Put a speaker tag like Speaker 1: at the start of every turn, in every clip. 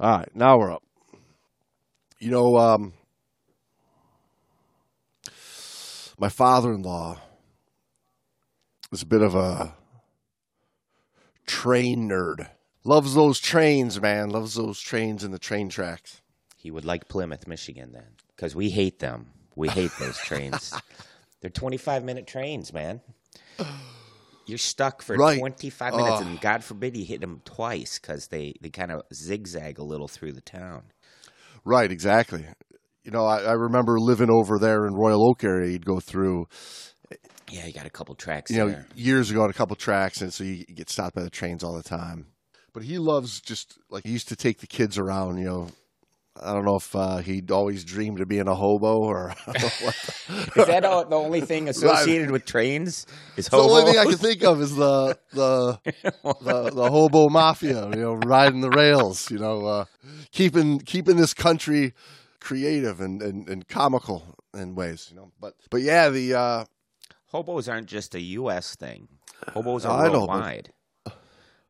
Speaker 1: All right, now we're up. You know, um, my father-in-law is a bit of a train nerd. Loves those trains, man. Loves those trains and the train tracks.
Speaker 2: He would like Plymouth, Michigan, then, because we hate them. We hate those trains. They're 25 minute trains, man. You're stuck for
Speaker 1: Right.
Speaker 2: 25 minutes, and God forbid you hit them twice because they, they kind of zigzag a little through the town.
Speaker 1: Right, exactly. You know, I, I remember living over there in Royal Oak area. You'd go through,
Speaker 2: Yeah, you got a couple tracks
Speaker 1: you know,
Speaker 2: there.
Speaker 1: years ago on a couple tracks, and so you get stopped by the trains all the time. But he loves just like he used to take the kids around. You know, I don't know if uh, he'd always dreamed of being a hobo or I don't know what.
Speaker 2: Is that all, the only thing associated with trains? Is
Speaker 1: the only thing I can think of is the the the, the hobo mafia. You know, riding the rails. You know, uh, keeping keeping this country creative and, and, and comical in ways. You know, but but yeah, the uh,
Speaker 2: Hobos aren't just a U.S. thing. Hobos
Speaker 1: I
Speaker 2: are
Speaker 1: but-
Speaker 2: worldwide.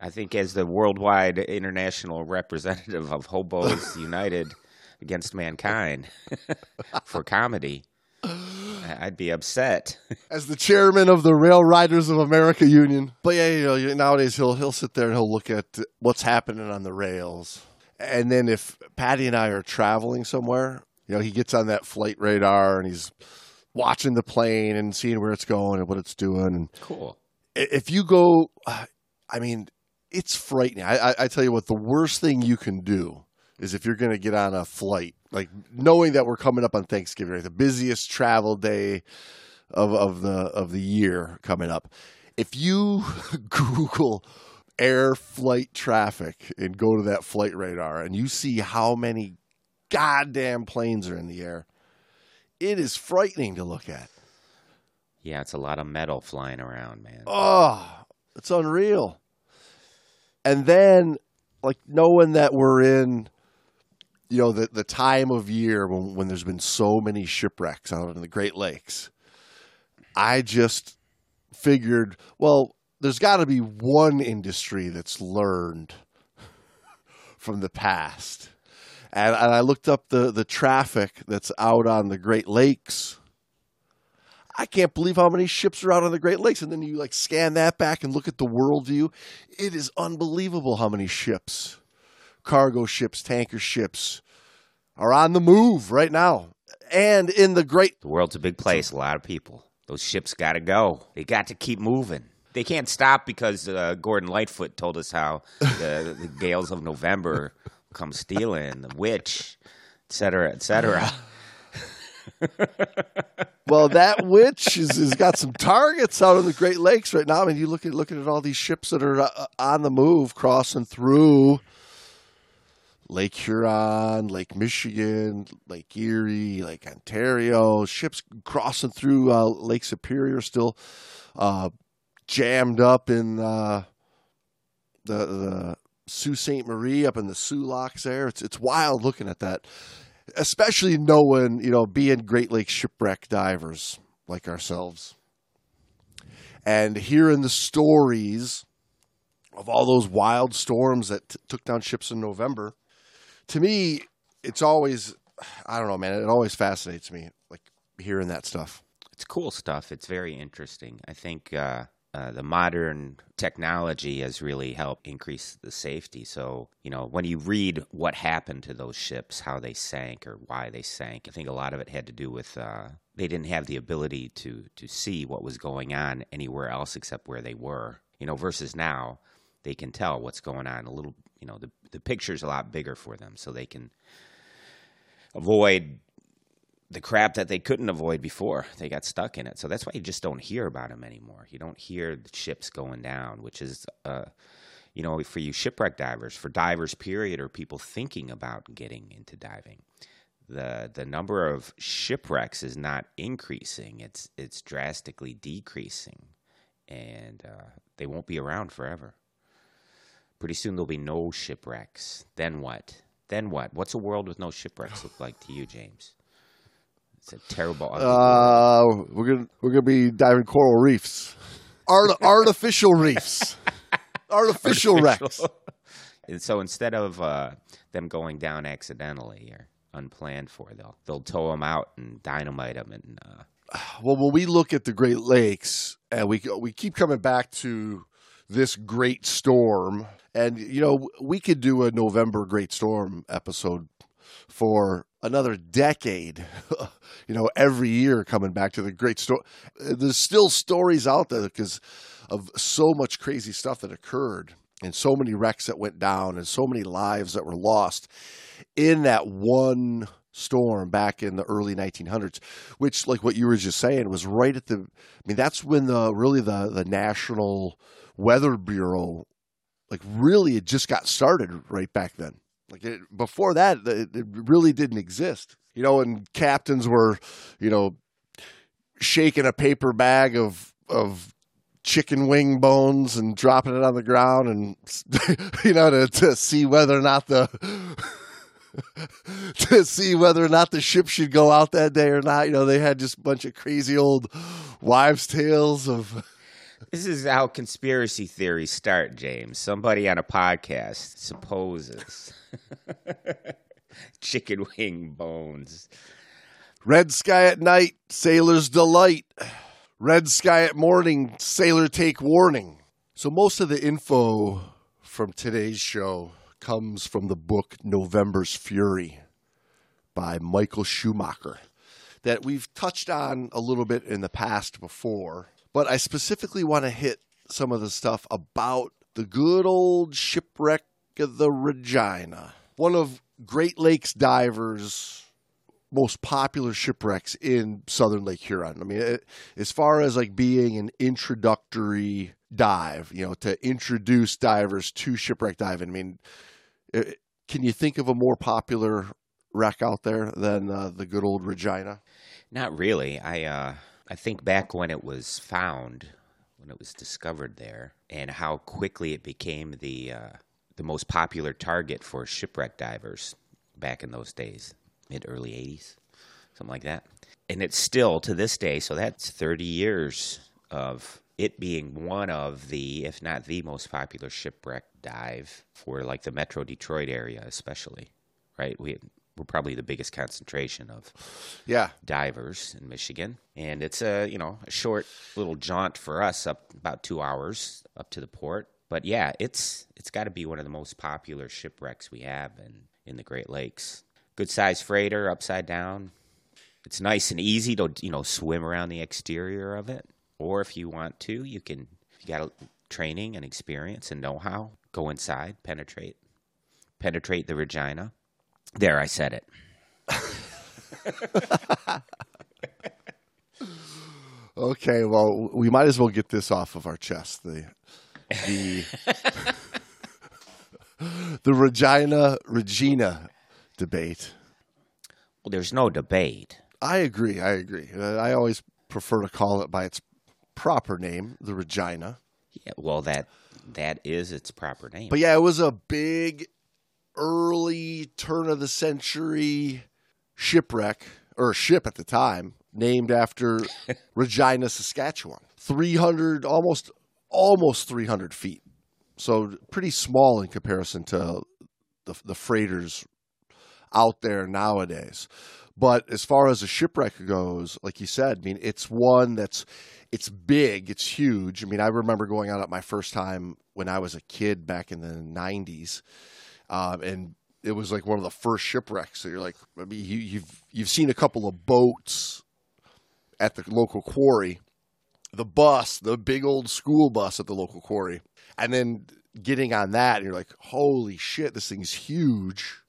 Speaker 2: I think as the worldwide international representative of Hobos United against Mankind for comedy, I- I'd be upset.
Speaker 1: as the chairman of the Rail Riders of America Union. But yeah, you know, nowadays he'll he'll sit there and he'll look at what's happening on the rails, and then if Patty and I are traveling somewhere, you know, he gets on that flight radar and he's watching the plane and seeing where it's going and what it's doing. And
Speaker 2: Cool.
Speaker 1: if you go, uh, I mean, it's frightening. I, I, I tell you what, the worst thing you can do is if you're going to get on a flight, like knowing that we're coming up on Thanksgiving, right, the busiest travel day of, of the of the year coming up. If you Google air flight traffic and go to that flight radar and you see how many goddamn planes are in the air, it is frightening to look at.
Speaker 2: Yeah, it's a lot of metal flying around, man.
Speaker 1: Oh, it's unreal. And then, like knowing that we're in, you know, the the time of year when when there's been so many shipwrecks out in the Great Lakes, I just figured, well, there's got to be one industry that's learned from the past. And, and I looked up the, the traffic that's out on the Great Lakes. I can't believe how many ships are out on the Great Lakes. And then you like scan that back and look at the world view. It is unbelievable how many ships, cargo ships, tanker ships, are on the move right now. And in the Great
Speaker 2: The world's a big place, a lot of people. Those ships got to go. They got to keep moving. They can't stop because uh, Gordon Lightfoot told us how the, the gales of November come stealing, the witch, et cetera, et cetera.
Speaker 1: Well, that witch is, has got some targets out in the Great Lakes right now. I mean, you look at looking at all these ships that are uh, on the move, crossing through Lake Huron, Lake Michigan, Lake Erie, Lake Ontario. Ships crossing through uh, Lake Superior, still uh, jammed up in uh, the the Sault Ste. Marie up in the Soo Locks. There, it's it's wild looking at that especially knowing, you know, being Great Lakes shipwreck divers like ourselves, and hearing the stories of all those wild storms that t- took down ships in November, to me, it's always, I don't know, man, it always fascinates me, like hearing that stuff.
Speaker 2: It's cool stuff. It's very interesting. I think uh, uh, the modern technology has really helped increase the safety. So, you know, when you read what happened to those ships, how they sank or why they sank, I think a lot of it had to do with uh, they didn't have the ability to to see what was going on anywhere else except where they were. You know, versus now they can tell what's going on a little. You know, the the picture's a lot bigger for them, so they can avoid the crap that they couldn't avoid before they got stuck in it. So that's why you just don't hear about them anymore. You don't hear the ships going down, which is, uh, you know, for you shipwreck divers, for divers, period, or people thinking about getting into diving. The the number of shipwrecks is not increasing; it's it's drastically decreasing, and uh, they won't be around forever. Pretty soon there'll be no shipwrecks. Then what? Then what? What's a world with no shipwrecks look like to you, James? It's a terrible.
Speaker 1: Uh, we're gonna we're gonna be diving coral reefs, Art, artificial reefs, artificial wrecks.
Speaker 2: And so instead of uh, them going down accidentally or unplanned for, they'll they'll tow them out and dynamite them and. Uh,
Speaker 1: well, when we look at the Great Lakes, and we we keep coming back to this great storm, and you know we could do a November Great Storm episode for another decade. you know, every year coming back to the Great Storm. There's still stories out there because of so much crazy stuff that occurred, and so many wrecks that went down, and so many lives that were lost in that one storm back in the early 1900s, which, like what you were just saying, was right at the. I mean, that's when the really the the National Weather Bureau, like, really it just got started right back then. Like it, before that, it, it really didn't exist. You know, and captains were, you know, shaking a paper bag of of chicken wing bones and dropping it on the ground and you know to, to see whether or not the to see whether or not the ship should go out that day or not. You know, they had just a bunch of crazy old wives' tales of.
Speaker 2: This is how conspiracy theories start, James. Somebody on a podcast supposes chicken wing bones.
Speaker 1: Red sky at night, sailor's delight. Red sky at morning, sailor take warning. So most of the info from today's show comes from the book November's Fury by Michael Schumacher that we've touched on a little bit in the past before, but I specifically want to hit some of the stuff about the good old shipwreck the Regina. One of Great Lakes divers' most popular shipwrecks in southern Lake Huron. I mean, it, as far as like being an introductory dive, you know, to introduce divers to shipwreck diving. I mean, uh, can you think of a more popular wreck out there than uh, the good old Regina?
Speaker 2: Not really. I uh, I think back when it was found, when it was discovered there, and how quickly it became the uh, the most popular target for shipwreck divers back in those days, mid early '80s, something like that. And it's still to this day. So that's 30 years of it being one of the, if not the most popular shipwreck dive for like the Metro Detroit area, especially, right? We we're probably the biggest concentration of
Speaker 1: yeah
Speaker 2: divers in Michigan, and it's a you know a short little jaunt for us up about two hours up to the port. But yeah, it's it's got to be one of the most popular shipwrecks we have in in the Great Lakes. Good size freighter, upside down. It's nice and easy to you know swim around the exterior of it, or if you want to, you can. You got training and experience and know how, go inside, penetrate, penetrate the Regina. There, I said it.
Speaker 1: okay, well, we might as well get this off of our chest. The the the Regina Regina debate.
Speaker 2: Well, there's no debate.
Speaker 1: I agree. I agree. Uh, I always prefer to call it by its proper name, the Regina.
Speaker 2: Yeah, well, that that is its proper name.
Speaker 1: But yeah, it was a big early turn of the century shipwreck or ship at the time named after Regina, Saskatchewan. 300 almost almost 300 feet. So pretty small in comparison to the, the freighters out there nowadays. But as far as a shipwreck goes, like you said, I mean, it's one that's it's big, it's huge. I mean, I remember going out at my first time when I was a kid back in the '90s, um, and it was like one of the first shipwrecks. So you're like, I mean, you, you've you've seen a couple of boats at the local quarry, the bus, the big old school bus at the local quarry, and then getting on that, and you're like, holy shit, this thing's huge,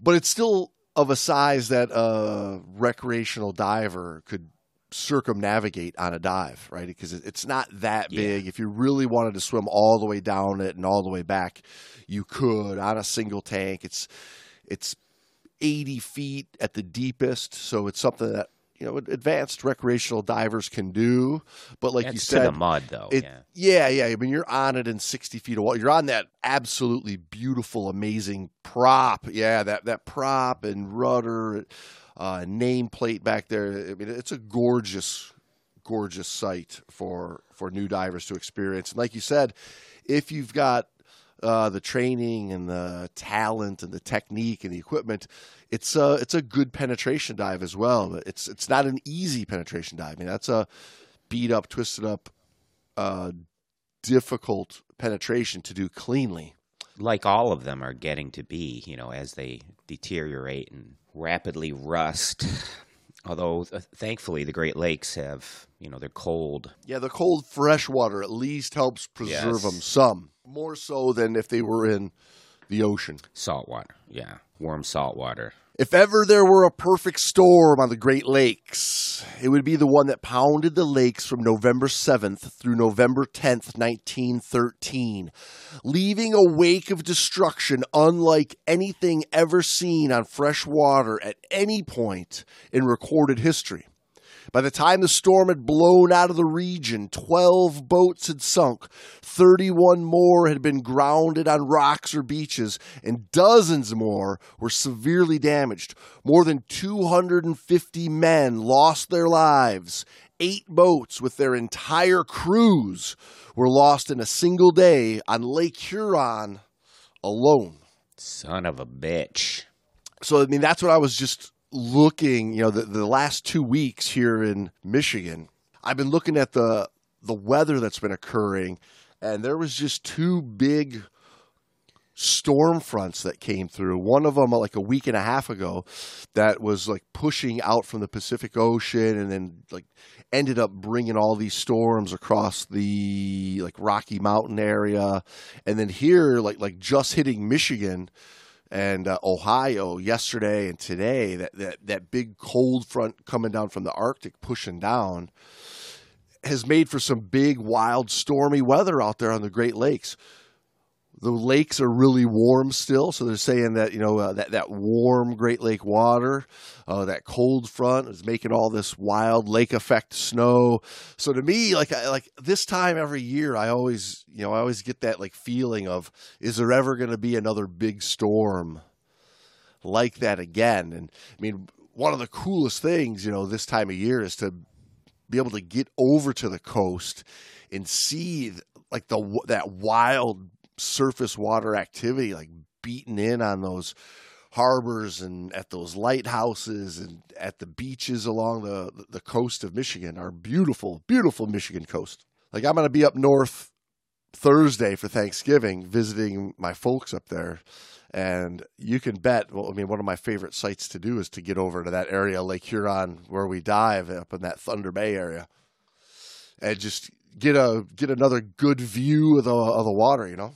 Speaker 1: but it's still of a size that a recreational diver could circumnavigate on a dive, right? Because it's not that big. Yeah. If you really wanted to swim all the way down it and all the way back, you could on a single tank. It's it's 80 feet at the deepest, so it's something that you know advanced recreational divers can do. But like you said,
Speaker 2: the mud though.
Speaker 1: It,
Speaker 2: yeah.
Speaker 1: yeah, yeah. I mean, you're on it in 60 feet of water. You're on that absolutely beautiful, amazing prop. Yeah, that that prop and rudder, uh, nameplate back there. I mean, it's a gorgeous, gorgeous sight for for new divers to experience. And like you said, if you've got uh, the training and the talent and the technique and the equipment, it's a it's a good penetration dive as well. It's it's not an easy penetration dive. I mean, that's a beat up, twisted up, uh, difficult penetration to do cleanly.
Speaker 2: Like all of them are getting to be, you know, as they deteriorate and rapidly rust. Although, th- thankfully, the Great Lakes have, you know, they're cold.
Speaker 1: Yeah, the cold fresh water at least helps preserve
Speaker 2: Yes.
Speaker 1: them some, more so than if they were in the ocean.
Speaker 2: Salt water. Yeah. Warm salt water.
Speaker 1: If ever there were a perfect storm on the Great Lakes, it would be the one that pounded the lakes from November 7th through November 10th, 1913, leaving a wake of destruction unlike anything ever seen on fresh water at any point in recorded history. By the time the storm had blown out of the region, 12 boats had sunk, 31 more had been grounded on rocks or beaches, and dozens more were severely damaged. More than 250 men lost their lives. Eight boats with their entire crews were lost in a single day on Lake Huron alone.
Speaker 2: Son of a bitch.
Speaker 1: So I mean that's what I was just looking, you know, the, the last two weeks here in Michigan. I've been looking at the the weather that's been occurring, and there was just two big storm fronts that came through. One of them uh, like a week and a half ago that was like pushing out from the Pacific Ocean and then like ended up bringing all these storms across the like Rocky Mountain area and then here like like just hitting Michigan and uh, Ohio yesterday and today that, that that big cold front coming down from the Arctic pushing down has made for some big wild stormy weather out there on the Great Lakes the lakes are really warm still, so they're saying that you know uh, that that warm Great Lake water, uh, that cold front is making all this wild lake effect snow. So to me, like I, like this time every year, I always you know I always get that like feeling of is there ever going to be another big storm like that again? And I mean, one of the coolest things you know this time of year is to be able to get over to the coast and see like the that wild surface water activity like beating in on those harbors and at those lighthouses and at the beaches along the the coast of Michigan our beautiful beautiful Michigan coast. Like I'm going to be up north Thursday for Thanksgiving visiting my folks up there. And you can bet well I mean one of my favorite sites to do is to get over to that area Lake Huron where we dive up in that Thunder Bay area and just get a get another good view of the of the water you know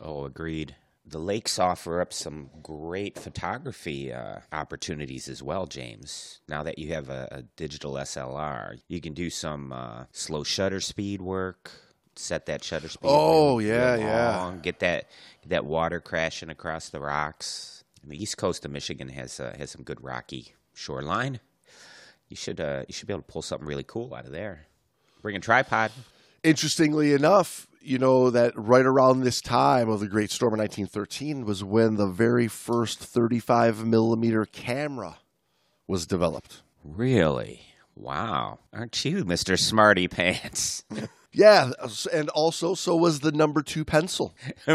Speaker 2: Oh, agreed. The lakes offer up some great photography uh, opportunities as well, James. Now that you have a, a digital SLR, you can do some uh, slow shutter speed work. Set that shutter speed.
Speaker 1: Oh, yeah,
Speaker 2: real
Speaker 1: yeah.
Speaker 2: Get that that water crashing across the rocks. The east coast of Michigan has uh, has some good rocky shoreline. You should uh, you should be able to pull something really cool out of there. Bring a tripod.
Speaker 1: interestingly enough, you know that right around this time of the Great Storm of 1913 was when the very first 35 millimeter camera was developed.
Speaker 2: Really? Wow. Aren't you, Mr. Smarty Pants?
Speaker 1: Yeah, and also so was the number two pencil.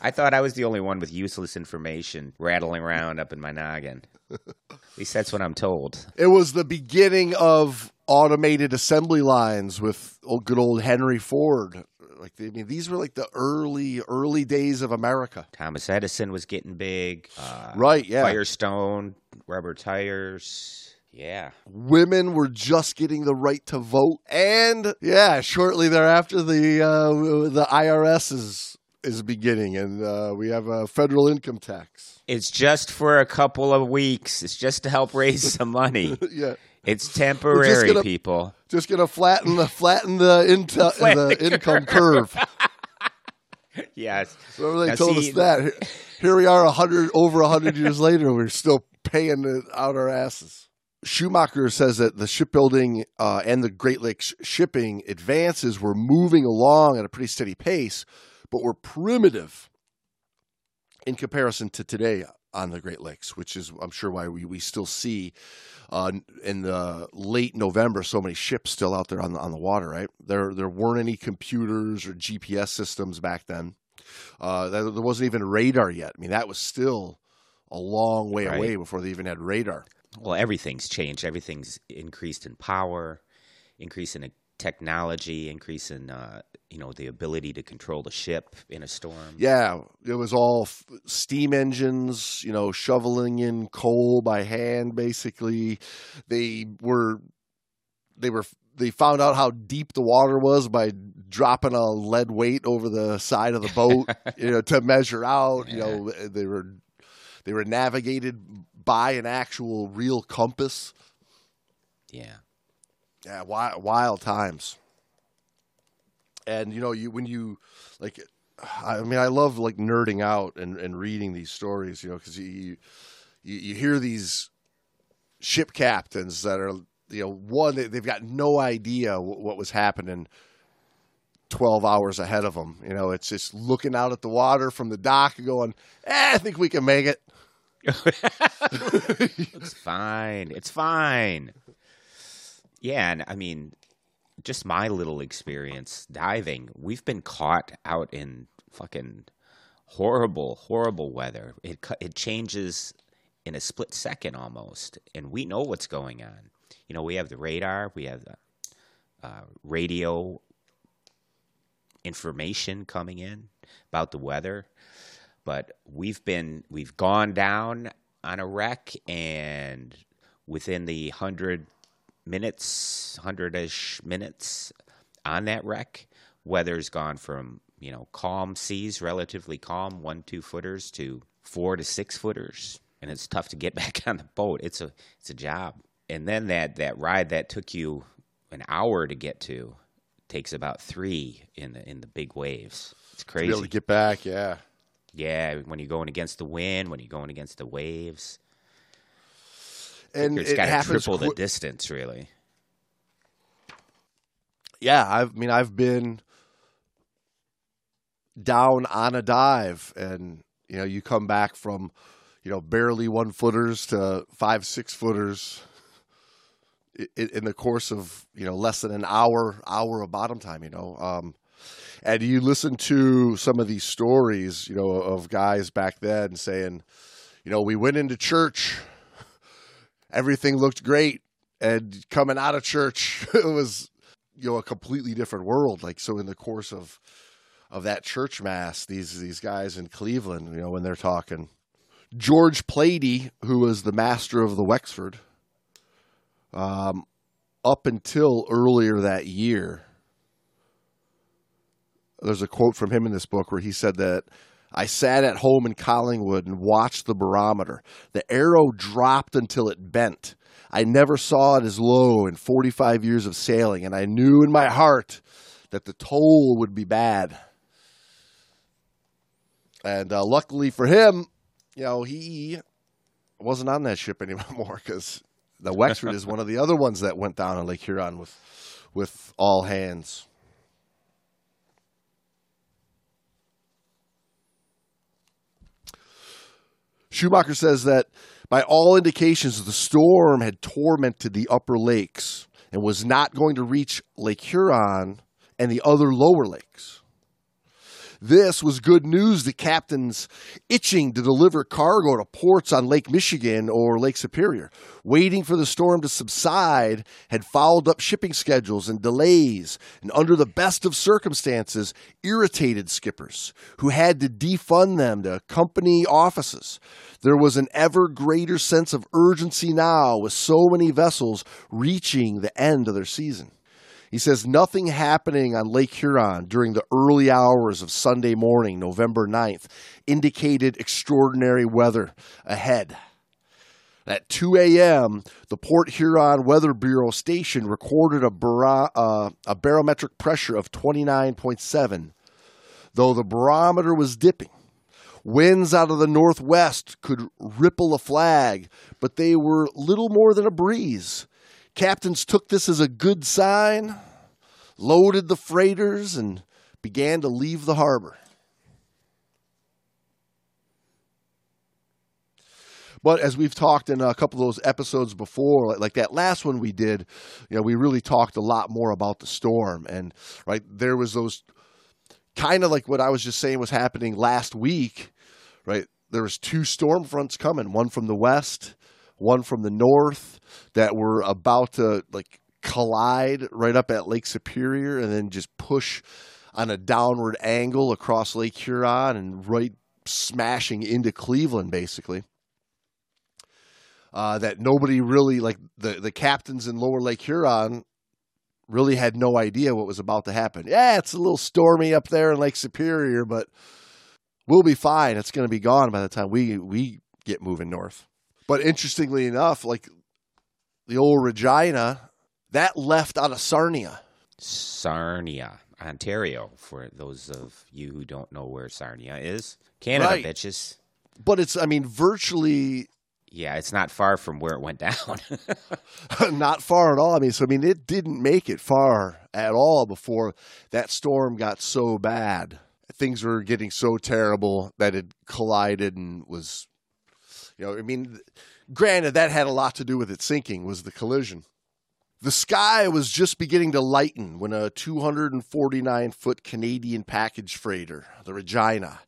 Speaker 2: I thought I was the only one with useless information rattling around up in my noggin. At least that's what I'm told.
Speaker 1: It was the beginning of automated assembly lines with old, good old Henry Ford. Like I mean, these were like the early early days of America.
Speaker 2: Thomas Edison was getting big. Uh,
Speaker 1: Right, yeah.
Speaker 2: Firestone, rubber tires. Yeah.
Speaker 1: women were just getting the right to vote, and yeah, shortly thereafter, the uh, the IRS is is beginning, and uh, we have a federal income tax.
Speaker 2: It's just for a couple of weeks. It's just to help raise some money.
Speaker 1: yeah,
Speaker 2: It's temporary,
Speaker 1: gonna-
Speaker 2: people.
Speaker 1: just gonna flatten the flatten the, intel,
Speaker 2: Flatten
Speaker 1: the
Speaker 2: the
Speaker 1: income curve.
Speaker 2: Yes.
Speaker 1: Remember they
Speaker 2: Now,
Speaker 1: told
Speaker 2: see,
Speaker 1: us that. Here- we are, a hundred over a hundred years later, we're still paying it out our asses. Schumacher says that the shipbuilding uh, and the Great Lakes shipping advances were moving along at a pretty steady pace, but were primitive in comparison to today on the Great Lakes, which is, I'm sure, why we, we still see uh, in the late November so many ships still out there on the on the water. Right there, there weren't any computers or GPS systems back then. Uh, there there wasn't even radar yet. I mean, that was still a long way
Speaker 2: Right.
Speaker 1: away before they even had radar.
Speaker 2: Well, everything's changed. Everything's increased in power, increase in technology, increase in uh, you know the ability to control the ship in a storm.
Speaker 1: Yeah, it was all f- steam engines, you know, shoveling in coal by hand. Basically, they were they were they found out how deep the water was by dropping a lead weight over the side of the boat, you know, to measure out. You know, they were they were navigated by an actual real compass.
Speaker 2: Yeah.
Speaker 1: Yeah, wild, wild times. And you know, you when you like, I mean, I love like nerding out and, and reading these stories, you know, because you, you you hear these ship captains that are you know one they, they've got no idea what, was happening. 12 hours ahead of them. You know, it's just looking out at the water from the dock going, eh, I think we can make it.
Speaker 2: It's fine. It's fine. Yeah, and I mean, just my little experience diving, we've been caught out in fucking horrible, horrible weather. It it changes in a split second almost, and we know what's going on. You know, we have the radar, we have the uh, radio information coming in about the weather but we've been we've gone down on a wreck and within the 100 minutes 100ish minutes on that wreck weather's gone from you know calm seas relatively calm one two footers to four to six footers and it's tough to get back on the boat. It's a it's a job. And then that that ride that took you an hour to get to takes about three in the in the big waves. It's
Speaker 1: To
Speaker 2: crazy
Speaker 1: be able to get back, yeah.
Speaker 2: yeah, when you're going against the wind, when you're going against the waves,
Speaker 1: And
Speaker 2: it's
Speaker 1: it
Speaker 2: got to triple the
Speaker 1: qui-
Speaker 2: distance, really.
Speaker 1: yeah, I've, I mean, I've been down on a dive, and you know, you come back from, you know, barely one footers to five, six footers in the course of you know less than an hour, hour of bottom time. You know, um, and you listen to some of these stories, you know, of guys back then saying, you know, we went into church, everything looked great, and coming out of church, it was you know a completely different world. Like so in the course of of that church mass these these guys in Cleveland you know when they're talking George Plady who was the master of the Wexford um up until earlier that year there's a quote from him in this book where he said that I sat at home in Collingwood and watched the barometer. The arrow dropped until it bent. I never saw it as low in 45 years of sailing, and I knew in my heart that the toll would be bad. And uh, luckily for him, you know, he wasn't on that ship anymore because the Wexford is one of the other ones that went down on Lake Huron with with all hands. Schumacher says that by all indications, the storm had tormented the upper lakes and was not going to reach Lake Huron and the other lower lakes. This was good news to captains itching to deliver cargo to ports on Lake Michigan or Lake Superior. Waiting for the storm to subside had fouled up shipping schedules and delays, and under the best of circumstances, irritated skippers who had to defund them to company offices. There was an ever greater sense of urgency now with so many vessels reaching the end of their season. He says nothing happening on Lake Huron during the early hours of Sunday morning, November 9th, indicated extraordinary weather ahead. At 2 a.m., the Port Huron Weather Bureau station recorded a, bara- uh, a barometric pressure of 29.7, though the barometer was dipping. Winds out of the northwest could ripple a flag, but they were little more than a breeze. Captains took this as a good sign, loaded the freighters, and began to leave the harbor. But as we've talked in a couple of those episodes before, like, like that last one we did, you know, we really talked a lot more about the storm, and right there was those kind of like what I was just saying was happening last week, right? There was two storm fronts coming, one from the west, one from the north that were about to like collide right up at Lake Superior and then just push on a downward angle across Lake Huron and right smashing into Cleveland basically. Uh, that nobody really like the the captains in Lower Lake Huron really had no idea what was about to happen. Yeah, it's a little stormy up there in Lake Superior, but we'll be fine. It's going to be gone by the time we we get moving north. But interestingly enough, like the old Regina, that left out of Sarnia.
Speaker 2: Sarnia, Ontario, for those of you who don't know where Sarnia is. Canada,
Speaker 1: Right.
Speaker 2: bitches.
Speaker 1: But it's I mean virtually
Speaker 2: Yeah, it's not far from where it went down.
Speaker 1: not far at all. I mean, so I mean, it didn't make it far at all before that storm got so bad. Things were getting so terrible that it collided and was, you know, I mean, granted that had a lot to do with it sinking was the collision. The sky was just beginning to lighten when a 249 foot Canadian package freighter, the Regina,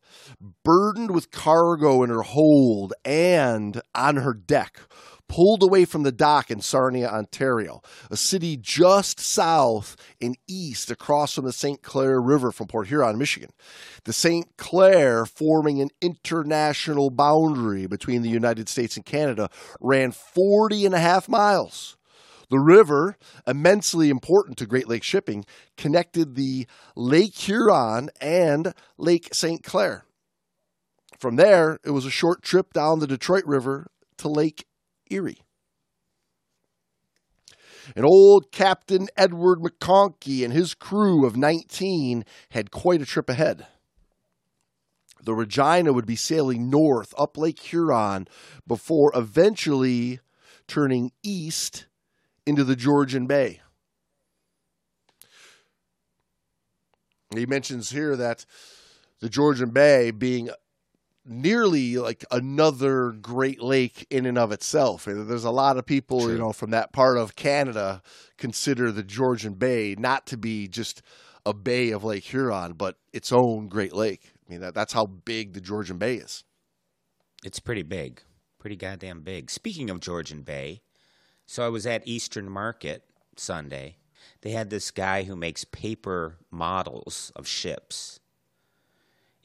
Speaker 1: burdened with cargo in her hold and on her deck, pulled away from the dock in Sarnia, Ontario, a city just south and east across from the St. Clair River from Port Huron, Michigan. The St. Clair, forming an international boundary between the United States and Canada, ran 40 and a half miles. The river, immensely important to Great Lakes shipping, connected the Lake Huron and Lake St. Clair. From there, it was a short trip down the Detroit River to Lake Erie. And old Captain Edward McConkey and his crew of 19 had quite a trip ahead. The Regina would be sailing north up Lake Huron before eventually turning east into the Georgian Bay. He mentions here that the Georgian Bay being nearly like another Great Lake in and of itself. There's a lot of people,
Speaker 2: True.
Speaker 1: you know, from that part of Canada consider the Georgian Bay not to be just a bay of Lake Huron, but its own Great Lake. I mean, that, that's how big the Georgian Bay is.
Speaker 2: it's pretty big. Pretty goddamn big. Speaking of Georgian Bay, so I was at Eastern Market Sunday. They had this guy who makes paper models of ships.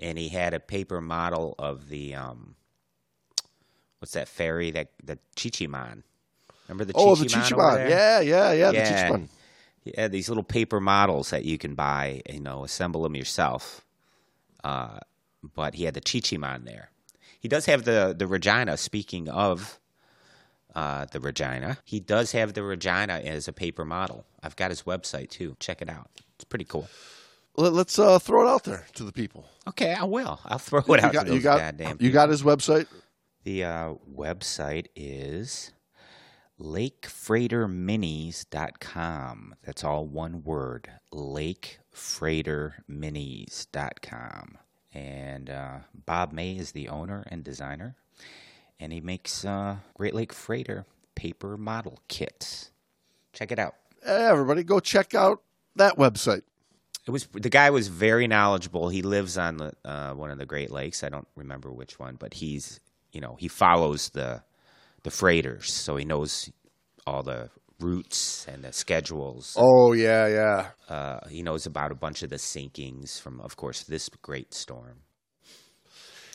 Speaker 2: And he had a paper model of the um what's that ferry that the Chi-Cheemaun. Remember the Chi-Cheemaun?
Speaker 1: oh, the
Speaker 2: Chi-Cheemaun over Chi-Cheemaun.
Speaker 1: Yeah, yeah, yeah,
Speaker 2: Yeah.
Speaker 1: the Chi-Cheemaun.
Speaker 2: Yeah, these little paper models that you can buy, you know, assemble them yourself. Uh, but he had the Chi-Cheemaun there. He does have the, the Regina, speaking of uh, the Regina. He does have the Regina as a paper model. I've got his website too. Check it out. It's pretty cool.
Speaker 1: Let, us uh, throw it out there to the people.
Speaker 2: Okay, I will. I'll throw it
Speaker 1: You
Speaker 2: out
Speaker 1: got,
Speaker 2: to those
Speaker 1: you got,
Speaker 2: goddamn
Speaker 1: you got his website?
Speaker 2: The uh, website is lakefreighterminis.com. That's all one word. Lakefreighterminis.com. And uh, Bob May is the owner and designer. And he makes uh, Great Lake Freighter paper model kits. Check it out.
Speaker 1: Hey, everybody, go check out that website.
Speaker 2: It was the guy was very knowledgeable. He lives on the uh, one of the Great Lakes. I don't remember which one, but he's you know he follows the the freighters, so he knows all the routes and the schedules.
Speaker 1: Oh, yeah, yeah.
Speaker 2: Uh, he knows about a bunch of the sinkings from, of course, this great storm.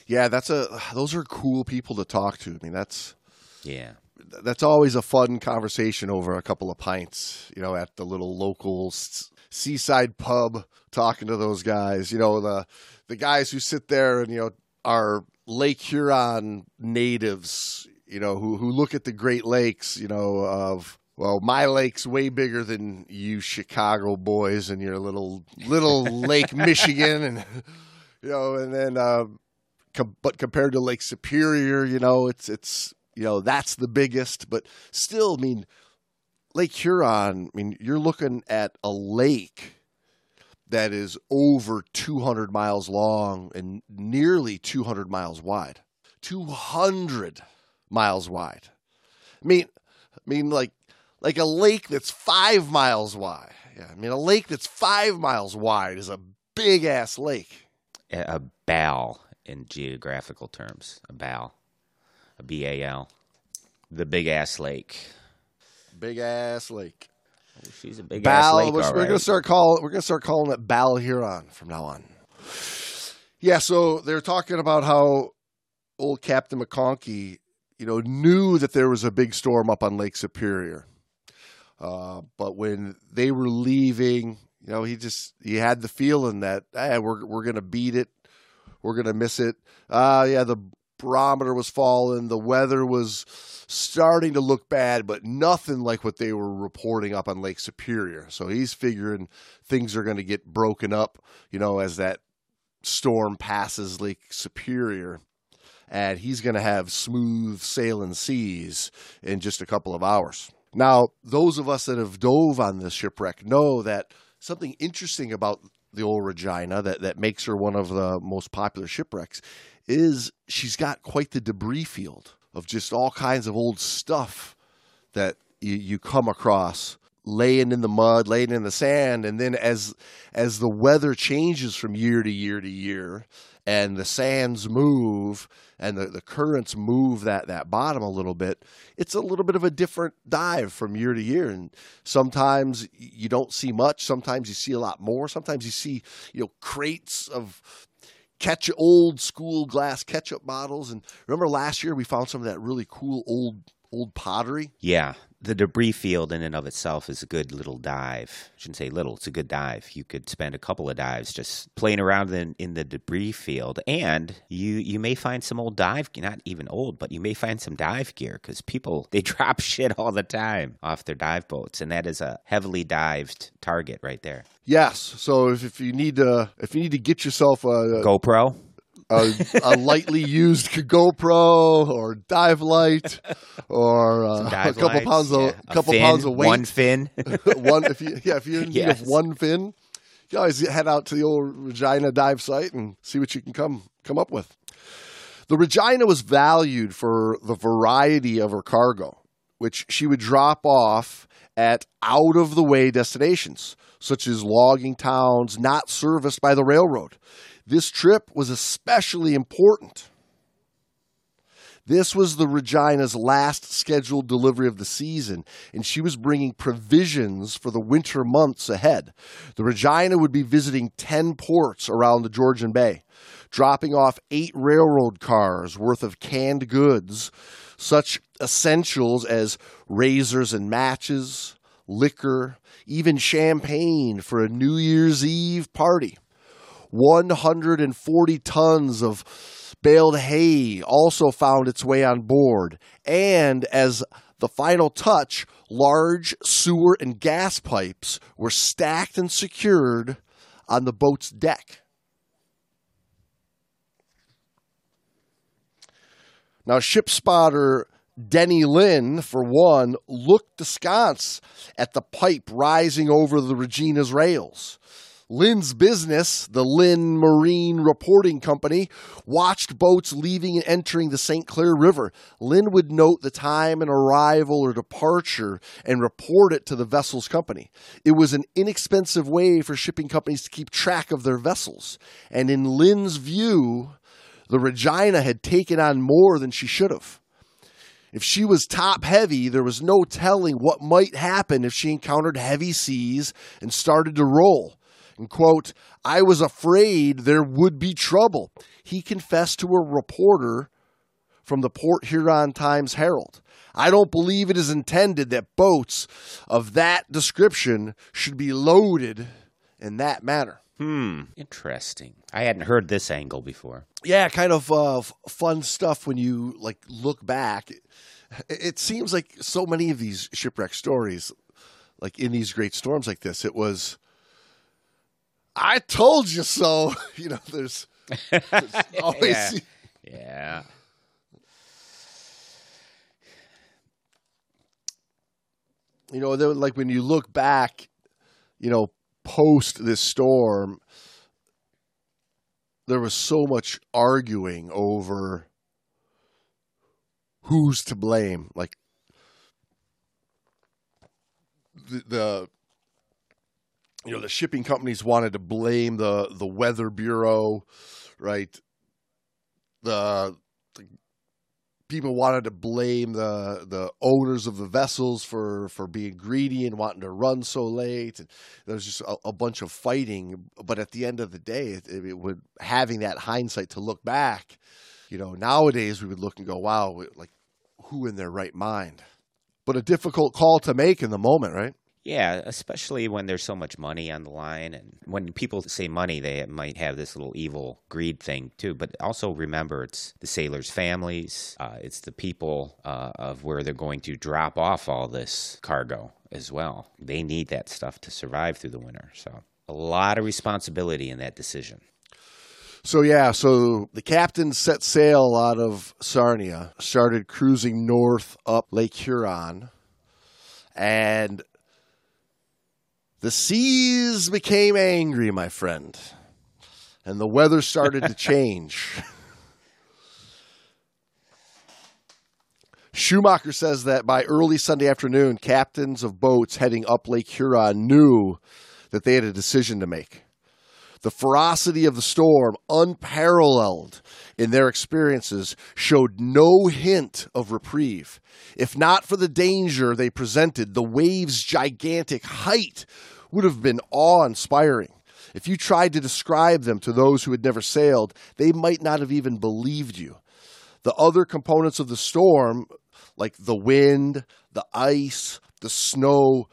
Speaker 1: Yeah, that's a those are cool people to talk to. I mean, that's
Speaker 2: Yeah,
Speaker 1: that's always a fun conversation over a couple of pints, you know, at the little local seaside pub talking to those guys, you know, the the guys who sit there and, you know, are Lake Huron natives, you know, who who look at the Great Lakes, you know, of well, my lake's way bigger than you Chicago boys and your little little Lake Michigan and you know, and then uh com- but compared to Lake Superior, you know, it's it's you know that's the biggest. But still, I mean, Lake Huron. I mean, you're looking at a lake that is over 200 miles long and nearly 200 miles wide. 200 miles wide. I mean, I mean like like a lake that's five miles wide. Yeah, I mean a lake that's five miles wide is a big ass lake.
Speaker 2: A, a bal in geographical terms. A bal. A B A L. The big ass lake.
Speaker 1: Big ass lake.
Speaker 2: She's a big ass lake.
Speaker 1: we're we're gonna start calling. We're gonna start calling it Bal Huron from now on. Yeah. So they're talking about how old Captain McConkey, you know, knew that there was a big storm up on Lake Superior, uh, but when they were leaving, you know, he just he had the feeling that hey, we're we're gonna beat it, we're gonna miss it. Uh yeah, the barometer was falling, the weather was starting to look bad, but nothing like what they were reporting up on Lake Superior. So he's figuring things are going to get broken up, you know, as that storm passes Lake Superior. And he's going to have smooth sailing seas in just a couple of hours. Now, those of us that have dove on this shipwreck know that something interesting about the old Regina that, that makes her one of the most popular shipwrecks is she's got quite the debris field of just all kinds of old stuff that you, you come across laying in the mud, laying in the sand, and then as as the weather changes from year to year to year, and the sands move and the, the currents move that, that bottom a little bit, it's a little bit of a different dive from year to year. And sometimes you don't see much, sometimes you see a lot more, sometimes you see, you know, crates of ketchup, old school glass ketchup bottles. And remember last year we found some of that really cool old old pottery.
Speaker 2: Yeah, the debris field in and of itself is a good little dive. I shouldn't say little; it's a good dive. You could spend a couple of dives just playing around in, in the debris field, and you you may find some old dive, not even old, but you may find some dive gear because people they drop shit all the time off their dive boats, and that is a heavily dived target right there.
Speaker 1: Yes. So if, if you need to if you need to get yourself a
Speaker 2: GoPro.
Speaker 1: A, a lightly used GoPro or dive light or uh,
Speaker 2: Dive
Speaker 1: a couple
Speaker 2: lights,
Speaker 1: pounds of
Speaker 2: yeah.
Speaker 1: a couple
Speaker 2: fin,
Speaker 1: pounds of weight.
Speaker 2: one fin.
Speaker 1: one if you yeah if you're in need of one fin, you always head out to the old Regina dive site and see what you can come come up with. The Regina was valued for the variety of her cargo, which she would drop off at out of the way destinations, such as logging towns not serviced by the railroad. This trip was especially important. This was the Regina's last scheduled delivery of the season, and she was bringing provisions for the winter months ahead. The Regina would be visiting 10 ports around the Georgian Bay, dropping off eight railroad cars worth of canned goods, such essentials as razors and matches, liquor, even champagne for a New Year's Eve party. 140 tons of baled hay also found its way on board. And as the final touch, large sewer and gas pipes were stacked and secured on the boat's deck. Now, ship spotter Denny Lynn, for one, looked askance at the pipe rising over the Regina's rails. Lynn's business, the Lynn Marine Reporting Company, watched boats leaving and entering the St. Clair River. Lynn would note the time and arrival or departure and report it to the vessel's company. It was an inexpensive way for shipping companies to keep track of their vessels. And in Lynn's view, the Regina had taken on more than she should have. If she was top heavy, there was no telling what might happen if she encountered heavy seas and started to roll. And quote, I was afraid there would be trouble. He confessed to a reporter from the Port Huron Times Herald. I don't believe it is intended that boats of that description should be loaded in that manner.
Speaker 2: Hmm, interesting. I hadn't heard this angle before.
Speaker 1: yeah, kind of uh, fun stuff when you like look back. It, seems like so many of these shipwreck stories, like in these great storms like this, it was, I told you so. You know, there's, there's always
Speaker 2: Yeah. Yeah.
Speaker 1: you know, then, like when you look back, you know, post this storm, there was so much arguing over who's to blame. Like the the, you know the shipping companies wanted to blame the the weather bureau, right? The, people wanted to blame the the owners of the vessels for for being greedy and wanting to run so late. And there was just a, a bunch of fighting. But at the end of the day, it, it would having that hindsight to look back. You know, nowadays we would look and go, "Wow, like who in their right mind?" But a difficult call to make in the moment, right?
Speaker 2: Yeah, especially when there's so much money on the line. And when people say money, they might have this little evil greed thing too. But also remember, it's the sailors' families, uh, it's the people uh, of where they're going to drop off all this cargo as well. They need that stuff to survive through the winter. So a lot of responsibility in that decision.
Speaker 1: So yeah, so the captain set sail out of Sarnia, started cruising north up Lake Huron, and the seas became angry, my friend, and the weather started to change. Schumacher says that by early Sunday afternoon, captains of boats heading up Lake Huron knew that they had a decision to make. The ferocity of the storm, unparalleled in their experiences, showed no hint of reprieve. If not for the danger they presented, the wave's gigantic height would have been awe inspiring. If you tried to describe them to those who had never sailed, they might not have even believed you. The other components of the storm, like the wind, the ice, the snow,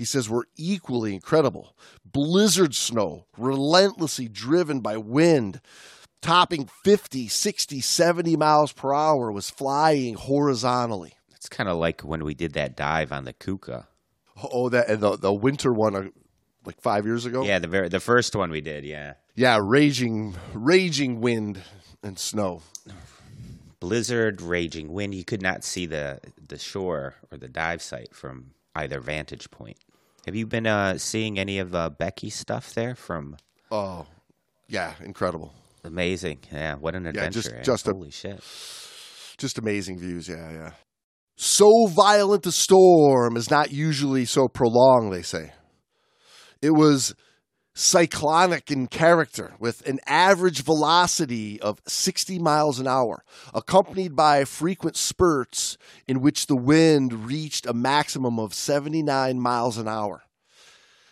Speaker 1: he says were equally incredible. Blizzard snow, relentlessly driven by wind, topping 50, 60, 70 miles per hour, was flying horizontally.
Speaker 2: It's kind of like when we did that dive on the Kuka.
Speaker 1: Oh, that and the, the winter one, uh, like five years ago.
Speaker 2: Yeah, the very the first one we did. Yeah,
Speaker 1: yeah, raging, raging wind and snow.
Speaker 2: Blizzard, raging wind. You could not see the the shore or the dive site from either vantage point. Have you been uh, seeing any of uh, Becky's stuff there from?
Speaker 1: Oh, yeah, incredible.
Speaker 2: Amazing. Yeah, what an adventure.
Speaker 1: Yeah, just,
Speaker 2: eh?
Speaker 1: just
Speaker 2: Holy
Speaker 1: a,
Speaker 2: shit.
Speaker 1: Just amazing views. Yeah, yeah. So violent a storm is not usually so prolonged, they say. It was cyclonic in character with an average velocity of 60 miles an hour, accompanied by frequent spurts in which the wind reached a maximum of 79 miles an hour.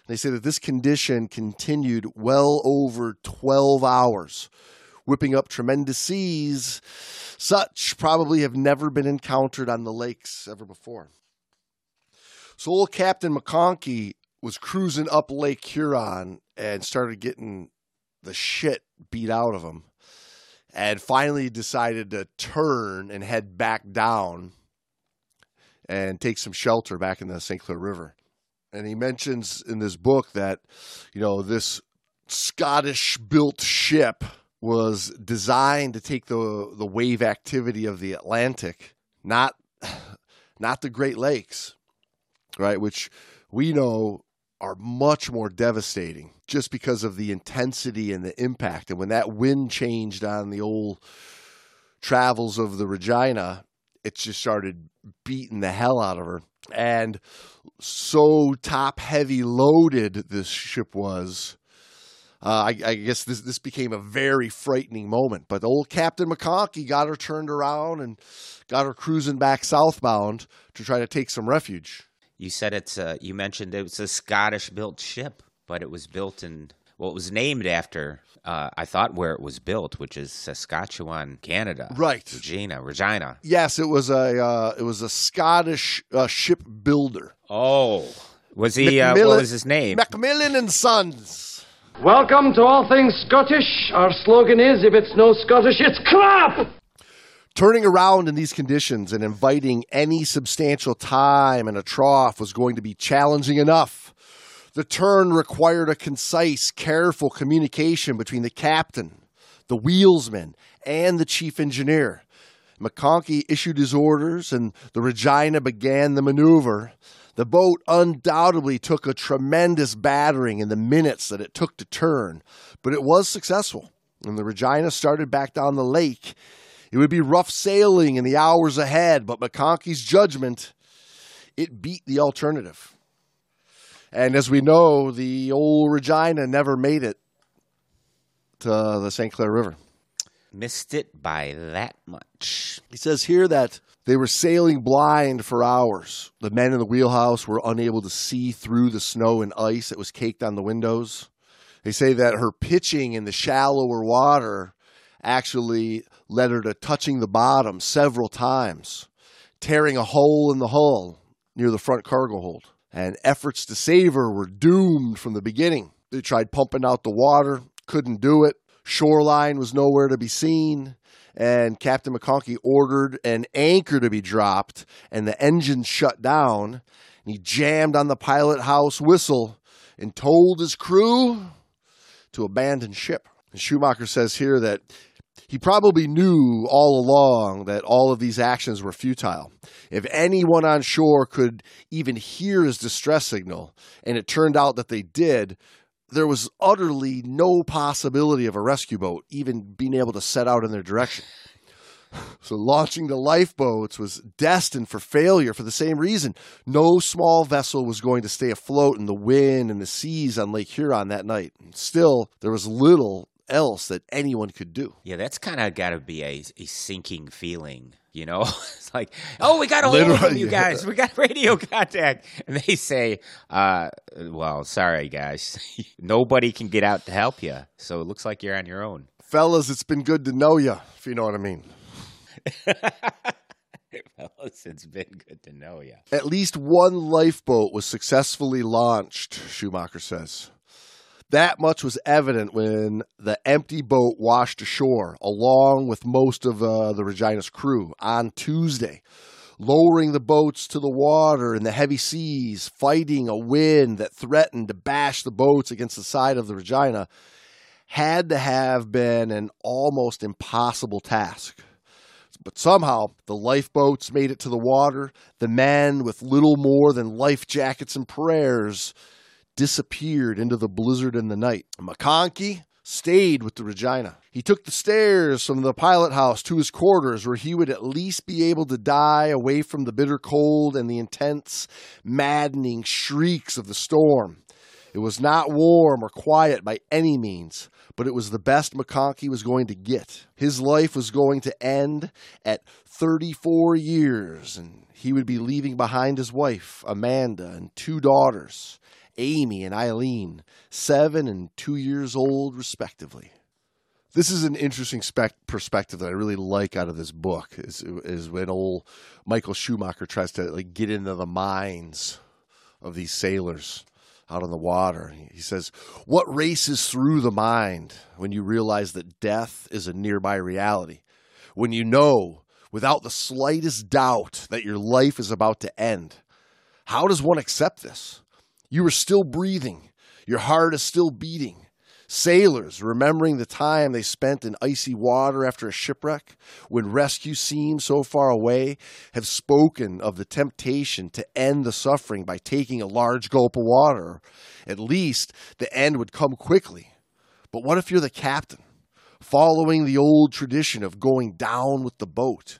Speaker 1: They say that this condition continued well over 12 hours, whipping up tremendous seas, such probably have never been encountered on the lakes ever before. So old Captain McConkey was cruising up Lake Huron and started getting the shit beat out of him and finally decided to turn and head back down and take some shelter back in the St. Clair River. And he mentions in this book that, you know, this Scottish built ship was designed to take the the wave activity of the Atlantic, not not the Great Lakes, right? Which we know are much more devastating just because of the intensity and the impact. And when that wind changed on the old travels of the Regina, it just started beating the hell out of her. And so top heavy loaded this ship was. Uh, I, I, guess this this became a very frightening moment. But old Captain McConkey got her turned around and got her cruising back southbound to try to take some refuge.
Speaker 2: You said it's a, you mentioned it was a Scottish built ship, but it was built in well, it was named after uh, I thought where it was built, which is Saskatchewan, Canada.
Speaker 1: Right,
Speaker 2: Regina, Regina.
Speaker 1: Yes, it was a uh, it was a Scottish uh, ship builder.
Speaker 2: Oh, was he? Uh, what was his name?
Speaker 1: Macmillan and Sons.
Speaker 3: Welcome to all things Scottish. Our slogan is: If it's no Scottish, it's crap.
Speaker 1: Turning around in these conditions and inviting any substantial time in a trough was going to be challenging enough. The turn required a concise, careful communication between the captain, the wheelsman, and the chief engineer. McConkey issued his orders, and the Regina began the maneuver. The boat undoubtedly took a tremendous battering in the minutes that it took to turn, but it was successful. and the Regina started back down the lake, it would be rough sailing in the hours ahead, but McConkey's judgment, it beat the alternative. And as we know, the old Regina never made it to the St. Clair River.
Speaker 2: Missed it by that much.
Speaker 1: He says here that they were sailing blind for hours. The men in the wheelhouse were unable to see through the snow and ice that was caked on the windows. They say that her pitching in the shallower water actually led her to touching the bottom several times, tearing a hole in the hull near the front cargo hold. And efforts to save her were doomed from the beginning. They tried pumping out the water, couldn't do it. Shoreline was nowhere to be seen, and Captain McConkey ordered an anchor to be dropped and the engine shut down. And he jammed on the pilot house whistle and told his crew to abandon ship. Schumacher says here that he probably knew all along that all of these actions were futile. If anyone on shore could even hear his distress signal, and it turned out that they did, there was utterly no possibility of a rescue boat even being able to set out in their direction. So launching the lifeboats was destined for failure for the same reason. No small vessel was going to stay afloat in the wind and the seas on Lake Huron that night. Still, there was little else that anyone could do.
Speaker 2: Yeah, that's kind of got to be a, a sinking feeling, you know? it's like, oh, we got a hold of you
Speaker 1: yeah.
Speaker 2: guys. We got radio contact. And they say, uh, well, sorry, guys. Nobody can get out to help you. So it looks like you're on your own.
Speaker 1: Fellas, it's been good to know you, if you know what I mean.
Speaker 2: Fellas, it's been good to know you.
Speaker 1: At least one lifeboat was successfully launched, Schumacher says. That much was evident when the empty boat washed ashore, along with most of uh, the Regina's crew, on Tuesday, lowering the boats to the water in the heavy seas, fighting a wind that threatened to bash the boats against the side of the Regina, had to have been an almost impossible task. But somehow the lifeboats made it to the water. The men, with little more than life jackets and prayers, disappeared into the blizzard and the night. McConkey stayed with the Regina. He took the stairs from the pilot house to his quarters where he would at least be able to die away from the bitter cold and the intense, maddening shrieks of the storm. It was not warm or quiet by any means, but it was the best McConkey was going to get. His life was going to end at 34 years, and he would be leaving behind his wife, Amanda, and two daughters, Amy and Eileen, seven and two years old, respectively. This is an interesting spec- perspective that I really like out of this book. Is is when old Michael Schumacher tries to like get into the minds of these sailors out on the water. He says, What races through the mind when you realize that death is a nearby reality? When you know without the slightest doubt that your life is about to end? How does one accept this? You are still breathing, your heart is still beating. Sailors, remembering the time they spent in icy water after a shipwreck, when rescue seemed so far away, have spoken of the temptation to end the suffering by taking a large gulp of water. At least the end would come quickly. But what if you're the captain, following the old tradition of going down with the boat?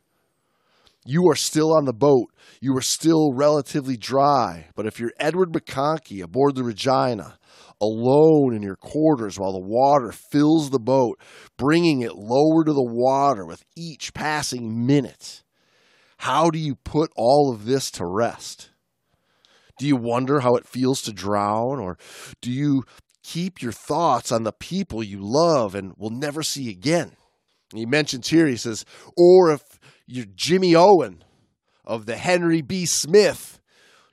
Speaker 1: You are still on the boat. You are still relatively dry. But if you're Edward McConkey aboard the Regina, alone in your quarters while the water fills the boat, bringing it lower to the water with each passing minute, how do you put all of this to rest? Do you wonder how it feels to drown? Or do you keep your thoughts on the people you love and will never see again? He mentions here, he says, or if you're Jimmy Owen of the Henry B. Smith,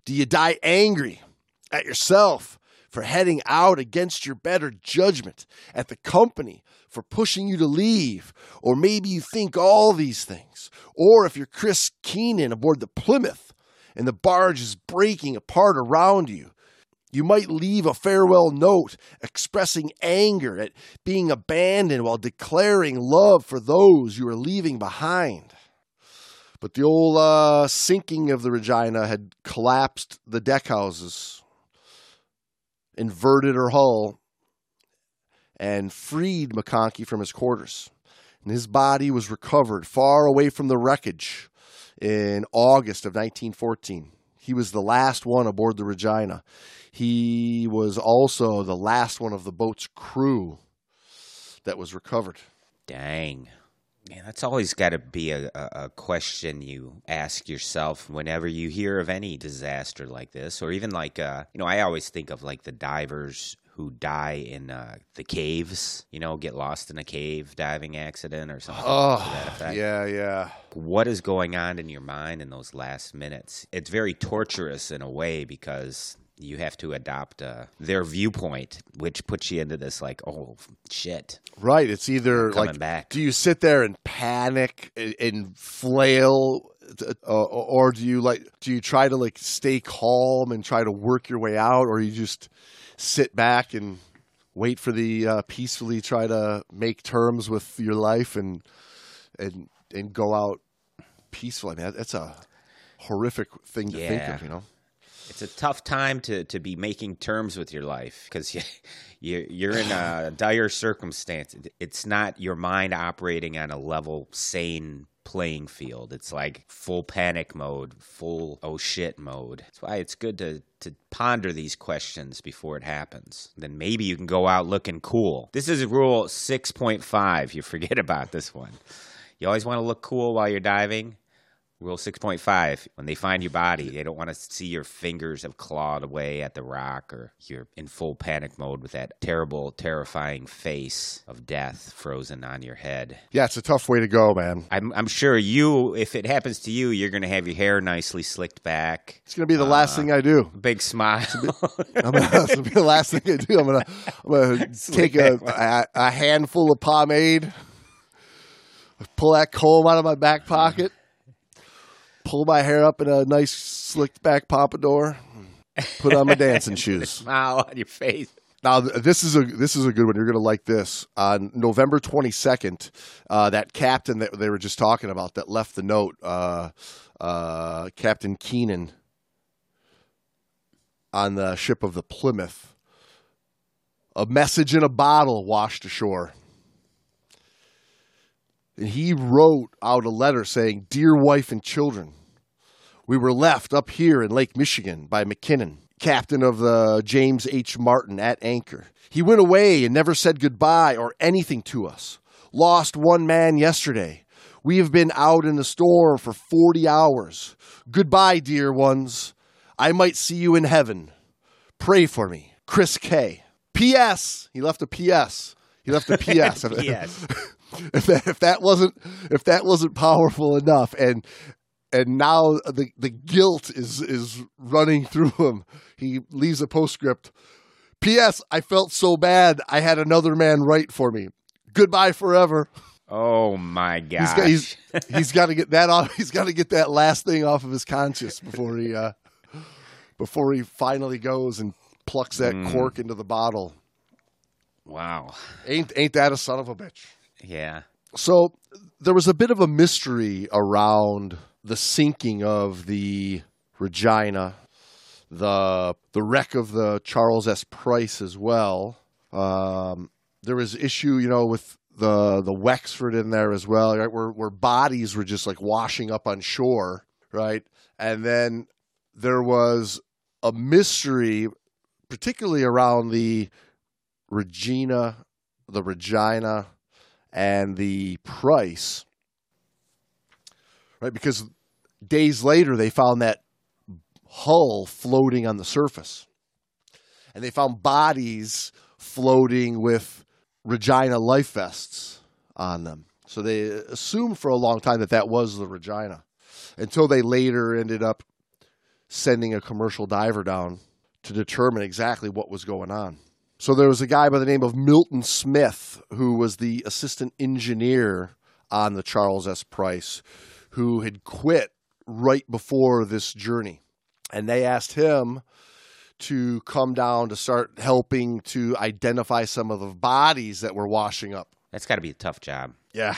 Speaker 1: do you die angry at yourself for heading out against your better judgment, at the company for pushing you to leave? Or maybe you think all these things. Or if you're Chris Keenan aboard the Plymouth and the barge is breaking apart around you, you might leave a farewell note expressing anger at being abandoned while declaring love for those you are leaving behind. But the old uh, sinking of the Regina had collapsed the deckhouses, inverted her hull, and freed McConkey from his quarters. And his body was recovered far away from the wreckage in August of 1914. He was the last one aboard the Regina. He was also the last one of the boat's crew that was recovered.
Speaker 2: Dang. Man, that's always got to be a, a, question you ask yourself whenever you hear of any disaster like this, or even like, uh, you know, I always think of like the divers who die in uh, the caves, you know, get lost in a cave diving accident or something to that
Speaker 1: Oh,
Speaker 2: effect.
Speaker 1: yeah, yeah.
Speaker 2: What is going on in your mind in those last minutes? It's very torturous in a way because you have to adopt uh, their viewpoint, which puts you into this like, oh shit,
Speaker 1: Right. It's either
Speaker 2: coming
Speaker 1: like,
Speaker 2: back.
Speaker 1: do you sit there and panic and, and flail, uh, or do you like, do you try to like stay calm and try to work your way out, or you just sit back and wait for the uh, peacefully try to make terms with your life and and and go out peacefully? I mean, that's a horrific thing to think of, you know.
Speaker 2: It's a tough time to, to be making terms with your life because you, you, you're in a dire circumstance. It's not your mind operating on a level, sane playing field. It's like full panic mode, full oh shit mode. That's why it's good to, to ponder these questions before it happens. Then maybe you can go out looking cool. This is rule 6.5. You forget about this one. You always want to look cool while you're diving. Rule 6.5 when they find your body, they don't want to see your fingers have clawed away at the rock or you're in full panic mode with that terrible, terrifying face of death frozen on your head.
Speaker 1: Yeah, it's a tough way to go, man.
Speaker 2: I'm, I'm sure you, if it happens to you, you're going to have your hair nicely slicked back,
Speaker 1: It's gonna be the last uh, thing I do.
Speaker 2: big smile.
Speaker 1: I'm gonna, be the last thing I do. I'm gonna, I'm gonna take a, a, a handful of pomade, pull that comb out of my back pocket, pull my hair up in a nice slicked back pompadour, put on my dancing shoes.
Speaker 2: smile on your face.
Speaker 1: Now this is a this is a good one. You're gonna like this. On November 22nd, uh, that captain that they were just talking about that left the note, uh, uh, Captain Keenan, on the ship of the Plymouth, a message in a bottle washed ashore. And he wrote out a letter saying, "Dear wife and children, we were left up here in Lake Michigan by McKinnon, captain of the James H. Martin at anchor. He went away and never said goodbye or anything to us. Lost one man yesterday. We have been out in the storm for 40 hours. Goodbye, dear ones. I might see you in heaven. Pray for me. Chris K. P.S. He left a P.S. He left a P.S.
Speaker 2: Yes.
Speaker 1: if that, if that wasn't if that wasn't powerful enough and and now the the guilt is is running through him. He leaves a postscript. Ps i felt so bad. I had another man write for me. Goodbye forever.
Speaker 2: Oh my
Speaker 1: he's
Speaker 2: gosh.
Speaker 1: got he's, he's got to get that off he's got to get that last thing off of his conscience before he uh before he finally goes and plucks that cork into the bottle.
Speaker 2: Wow.
Speaker 1: ain't ain't that a son of a bitch?
Speaker 2: Yeah.
Speaker 1: So there was a bit of a mystery around the sinking of the Regina, the the wreck of the Charles S. Price as well. Um, there was issue, you know, with the the Wexford in there as well, right? Where where bodies were just like washing up on shore, right? And then there was a mystery, particularly around the Regina, the Regina, and the Price, right? Because days later, they found that hull floating on the surface. And they found bodies floating with Regina life vests on them. So they assumed for a long time that that was the Regina until they later ended up sending a commercial diver down to determine exactly what was going on. So there was a guy by the name of Milton Smith who was the assistant engineer on the Charles S. Price who had quit right before this journey. And they asked him to come down to start helping to identify some of the bodies that were washing up.
Speaker 2: That's got to be a tough job.
Speaker 1: Yeah.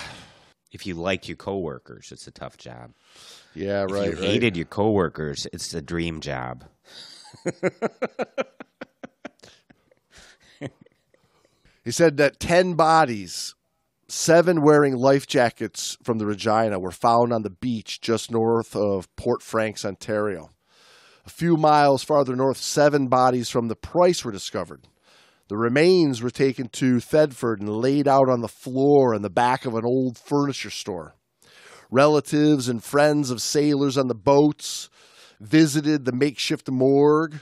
Speaker 2: If you like your coworkers, it's a tough job.
Speaker 1: Yeah,
Speaker 2: If
Speaker 1: right.
Speaker 2: If you
Speaker 1: right.
Speaker 2: hated your coworkers, it's a dream job.
Speaker 1: He said that 10 bodies, seven wearing life jackets from the Regina, were found on the beach just north of Port Franks, Ontario. A few miles farther north, seven bodies from the Price were discovered. The remains were taken to Thedford and laid out on the floor in the back of an old furniture store. Relatives and friends of sailors on the boats visited the makeshift morgue,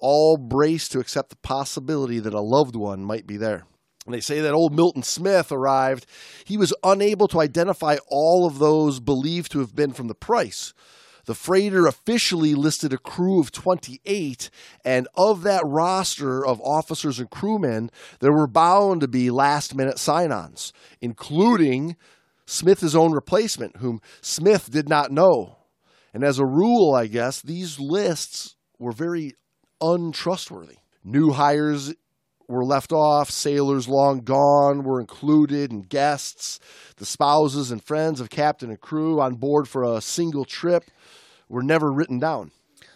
Speaker 1: all braced to accept the possibility that a loved one might be there. And they say that old Milton Smith arrived. He was unable to identify all of those believed to have been from the Price. The freighter officially listed a crew of 28, and of that roster of officers and crewmen, there were bound to be last minute sign ons, including Smith's own replacement, whom Smith did not know. And as a rule, I guess, these lists were very untrustworthy. New hires were left off, sailors long gone were included, and guests, the spouses and friends of captain and crew on board for a single trip were never written down.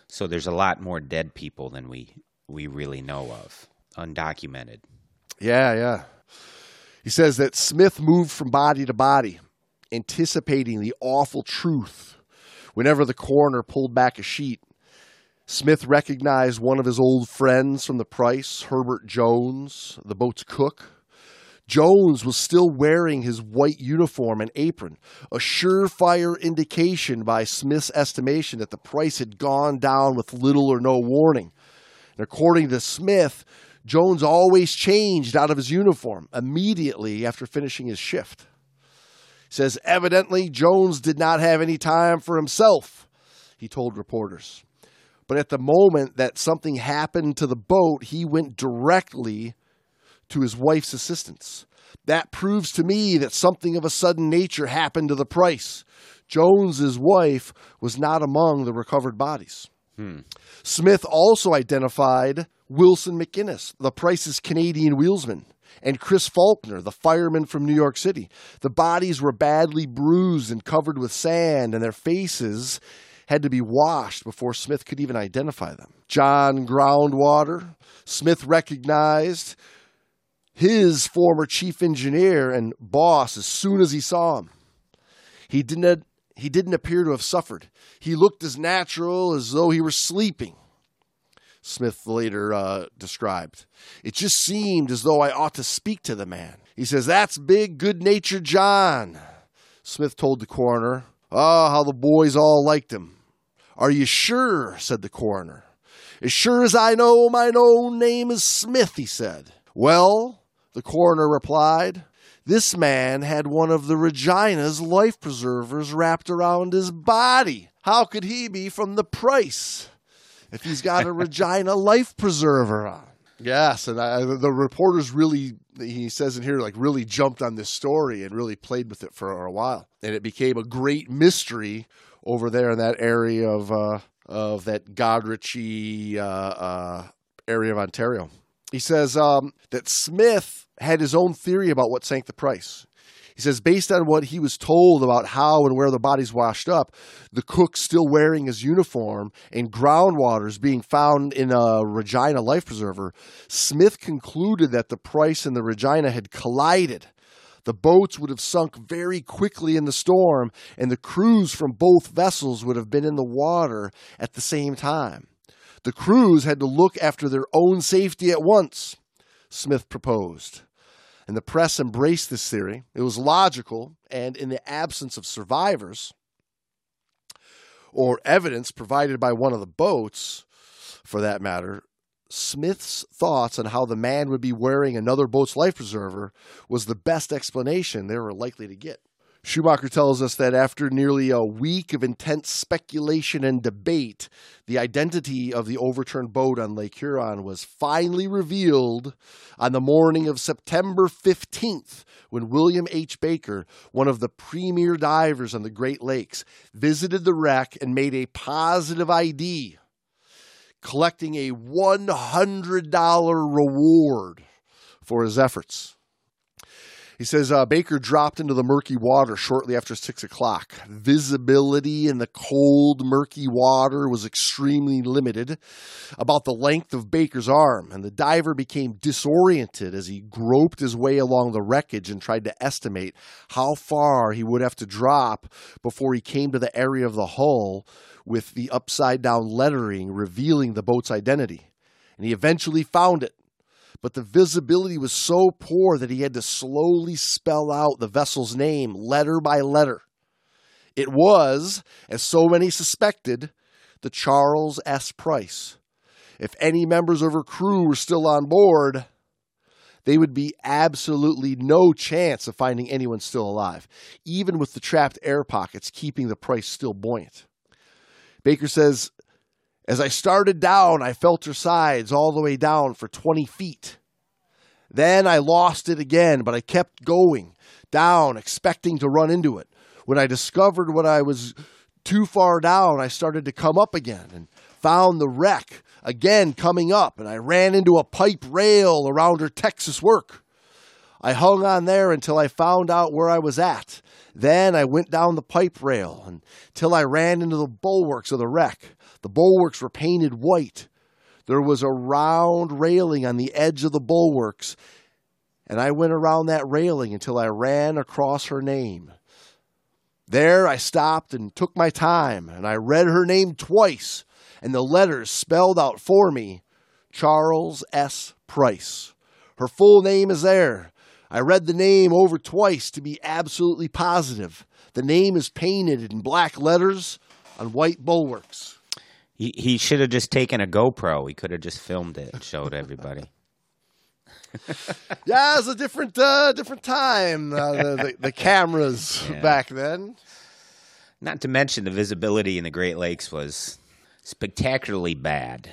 Speaker 2: So there's a lot more dead people than we we really know of, undocumented.
Speaker 1: Yeah, yeah. He says that Smith moved from body to body, anticipating the awful truth. Whenever the coroner pulled back a sheet, Smith recognized one of his old friends from the Price, Herbert Jones, the boat's cook. Jones was still wearing his white uniform and apron, a surefire indication by Smith's estimation that the Price had gone down with little or no warning. And according to Smith, Jones always changed out of his uniform immediately after finishing his shift. He says, evidently, Jones did not have any time for himself, he told reporters. But at the moment that something happened to the boat, he went directly to his wife's assistance. That proves to me that something of a sudden nature happened to the Price. Jones's wife was not among the recovered bodies. Hmm. Smith also identified Wilson McInnes, the Price's Canadian wheelsman, and Chris Faulkner, the fireman from New York City. The bodies were badly bruised and covered with sand, and their faces had to be washed before Smith could even identify them. John Groundwater, Smith recognized his former chief engineer and boss as soon as he saw him. He didn't, he didn't appear to have suffered. He looked as natural as though he were sleeping. Smith later uh, described. It just seemed as though I ought to speak to the man. He says, That's big, good natured John. Smith told the coroner, Ah, oh, how the boys all liked him. Are you sure? said the coroner. As sure as I know my own name is Smith, he said. Well, the coroner replied, this man had one of the Regina's life preservers wrapped around his body. How could he be from the Price if he's got a Regina life preserver on? Yes, and I, the reporters really, he says in here, like really jumped on this story and really played with it for a while. And it became a great mystery over there in that area of uh, of that Goderichy uh, uh, area of Ontario. He says um, that Smith had his own theory about what sank the Price. He says, based on what he was told about how and where the bodies washed up, the cook still wearing his uniform, and Groundwater's being found in a Regina life preserver, Smith concluded that the Price and the Regina had collided. The boats would have sunk very quickly in the storm, and the crews from both vessels would have been in the water at the same time. The crews had to look after their own safety at once, Smith proposed and the press embraced this theory. It was logical, and in the absence of survivors or evidence provided by one of the boats, for that matter, Smith's thoughts on how the man would be wearing another boat's life preserver was the best explanation they were likely to get. Schumacher tells us that after nearly a week of intense speculation and debate, the identity of the overturned boat on Lake Huron was finally revealed on the morning of September 15th when William H. Baker, one of the premier divers on the Great Lakes, visited the wreck and made a positive ID, collecting a $100 reward for his efforts. He says uh, Baker dropped into the murky water shortly after six o'clock. Visibility in the cold, murky water was extremely limited, about the length of Baker's arm, and the diver became disoriented as he groped his way along the wreckage and tried to estimate how far he would have to drop before he came to the area of the hull with the upside down lettering revealing the boat's identity. And he eventually found it but the visibility was so poor that he had to slowly spell out the vessel's name letter by letter. It was, as so many suspected, the Charles S. Price. If any members of her crew were still on board, they would be absolutely no chance of finding anyone still alive, even with the trapped air pockets keeping the Price still buoyant. Baker says as I started down, I felt her sides all the way down for 20 feet. Then I lost it again, but I kept going down, expecting to run into it. When I discovered what I was too far down, I started to come up again and found the wreck again coming up, and I ran into a pipe rail around her Texas work. I hung on there until I found out where I was at. Then I went down the pipe rail until I ran into the bulwarks of the wreck. The bulwarks were painted white. There was a round railing on the edge of the bulwarks, and I went around that railing until I ran across her name. There I stopped and took my time, and I read her name twice, and the letters spelled out for me Charles S. Price. Her full name is there. I read the name over twice to be absolutely positive. The name is painted in black letters on white bulwarks.
Speaker 2: He, he should have just taken a GoPro. He could have just filmed it and showed everybody.
Speaker 1: yeah, it was a different uh, different time. Uh, the, the, the, cameras yeah. back then.
Speaker 2: Not to mention the visibility in the Great Lakes was spectacularly bad.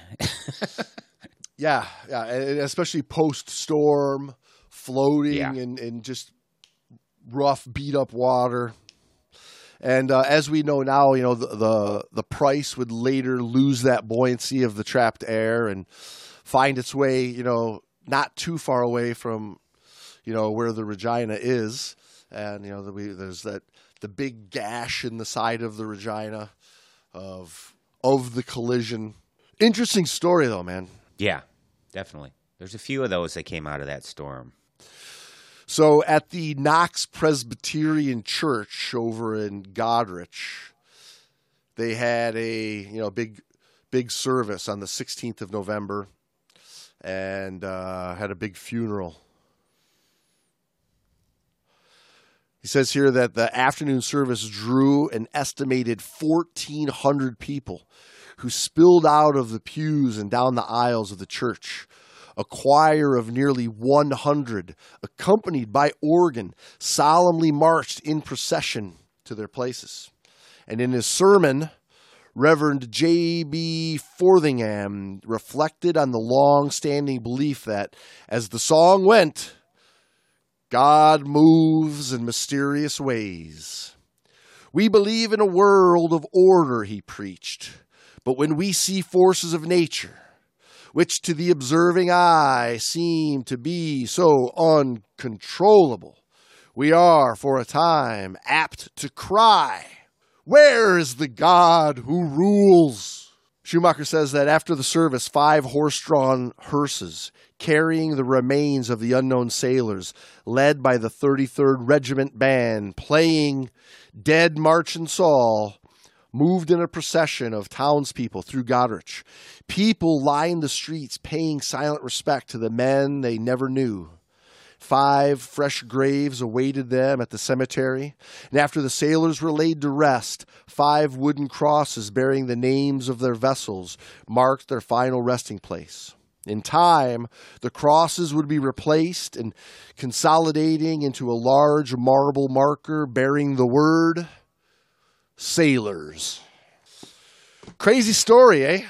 Speaker 1: yeah, yeah, especially post storm, floating yeah. in, in just rough, beat up water. And uh, as we know now, you know the, the, the Price would later lose that buoyancy of the trapped air and find its way, you know, not too far away from, you know, where the Regina is, and you know the, we, there's that the big gash in the side of the Regina of of the collision. Interesting story though, man.
Speaker 2: Yeah, definitely. There's a few of those that came out of that storm.
Speaker 1: So at the Knox Presbyterian Church over in Goderich, they had a you know big big service on the 16th of November, and uh, had a big funeral. He says here that the afternoon service drew an estimated 1,400 people who spilled out of the pews and down the aisles of the church a choir of nearly 100, accompanied by organ, solemnly marched in procession to their places. And in his sermon, Reverend J.B. Fotheringham reflected on the long standing belief that, as the song went, God moves in mysterious ways. We believe in a world of order, he preached. But when we see forces of nature, which to the observing eye seem to be so uncontrollable, we are for a time apt to cry, Where is the God who rules? Schumacher says that after the service, five horse drawn hearses carrying the remains of the unknown sailors, led by the 33rd Regiment Band, playing Dead March and Saul, moved in a procession of townspeople through Goderich. People lined the streets paying silent respect to the men they never knew. Five fresh graves awaited them at the cemetery, and after the sailors were laid to rest, five wooden crosses bearing the names of their vessels marked their final resting place. In time, the crosses would be replaced and consolidating into a large marble marker bearing the word sailors. Crazy story, eh?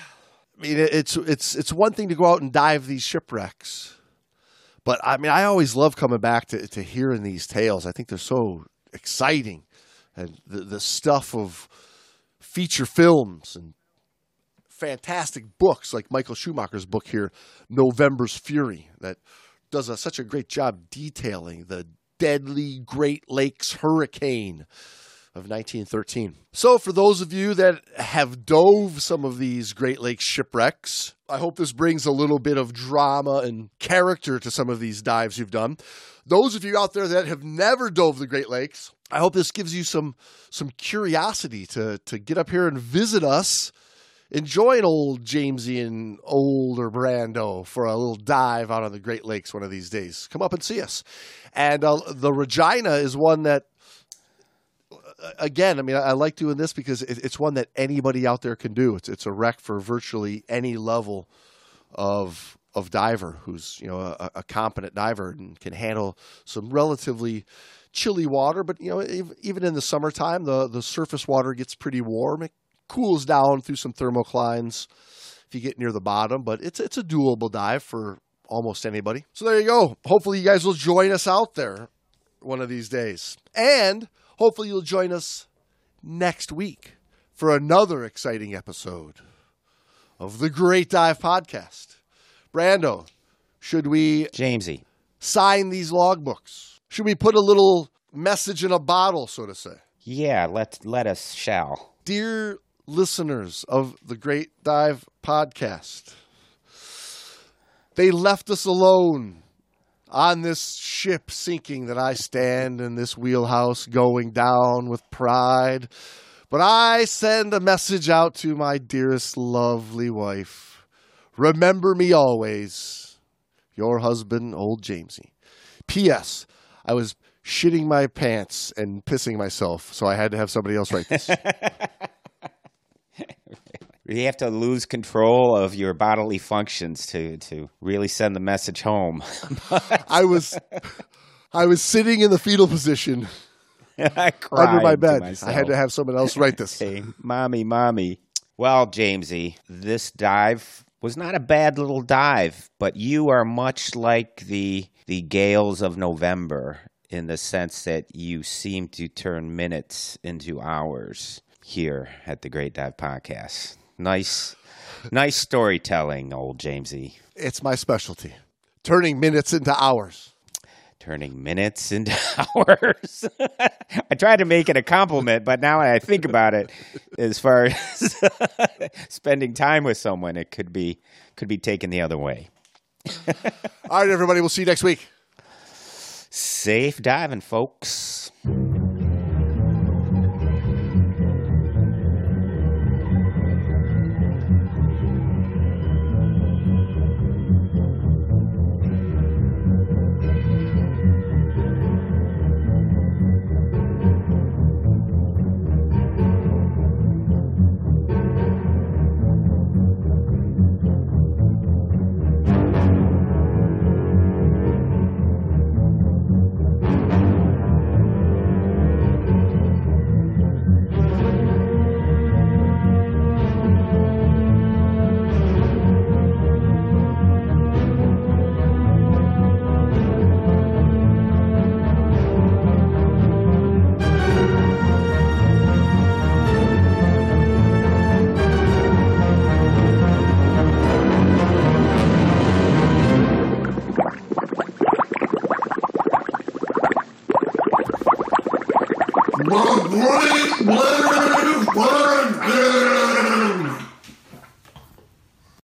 Speaker 1: I mean, it's it's it's one thing to go out and dive these shipwrecks, but I mean, I always love coming back to to hearing these tales. I think they're so exciting, and the the stuff of feature films and fantastic books like Michael Schumacher's book here, November's Fury, that does a, such a great job detailing the deadly Great Lakes hurricane of 1913. So, for those of you that have dove some of these Great Lakes shipwrecks, I hope this brings a little bit of drama and character to some of these dives you've done. Those of you out there that have never dove the Great Lakes, I hope this gives you some some curiosity to to get up here and visit us. Enjoy an old Jamesy and older Brando for a little dive out on the Great Lakes one of these days. Come up and see us. And uh, the Regina is one that again, I mean, I, like doing this because it's one that anybody out there can do. It's it's a wreck for virtually any level of of diver who's you know a, a competent diver and can handle some relatively chilly water. But you know, even in the summertime, the the surface water gets pretty warm. It cools down through some thermoclines if you get near the bottom. But it's it's a doable dive for almost anybody. So there you go. Hopefully, you guys will join us out there one of these days. And Hopefully, you'll join us next week for another exciting episode of the Great Dive Podcast. Brando, should we
Speaker 2: Jamesy
Speaker 1: sign these logbooks? Should we put a little message in a bottle, so to say?
Speaker 2: Yeah, let let us shall.
Speaker 1: Dear listeners of the Great Dive Podcast, they left us alone on this ship sinking that I stand in this wheelhouse going down with pride. But I send a message out to my dearest, lovely wife. Remember me always, your husband, old Jamesy. P.S. I was shitting my pants and pissing myself, so I had to have somebody else write this.
Speaker 2: you have to lose control of your bodily functions to to really send the message home.
Speaker 1: I was I was sitting in the fetal position I cried under my bed. I had to have someone else write this.
Speaker 2: hey, mommy, mommy. Well, Jamesy, this dive was not a bad little dive, but you are much like the the gales of November in the sense that you seem to turn minutes into hours here at the Great Dive Podcast. Nice, nice storytelling, old Jamesy.
Speaker 1: It's my specialty. Turning minutes into hours.
Speaker 2: Turning minutes into hours. I tried to make it a compliment, but now I think about it, as far as spending time with someone, it could be could be taken the other way.
Speaker 1: All right, everybody. We'll see you next week.
Speaker 2: Safe diving, folks.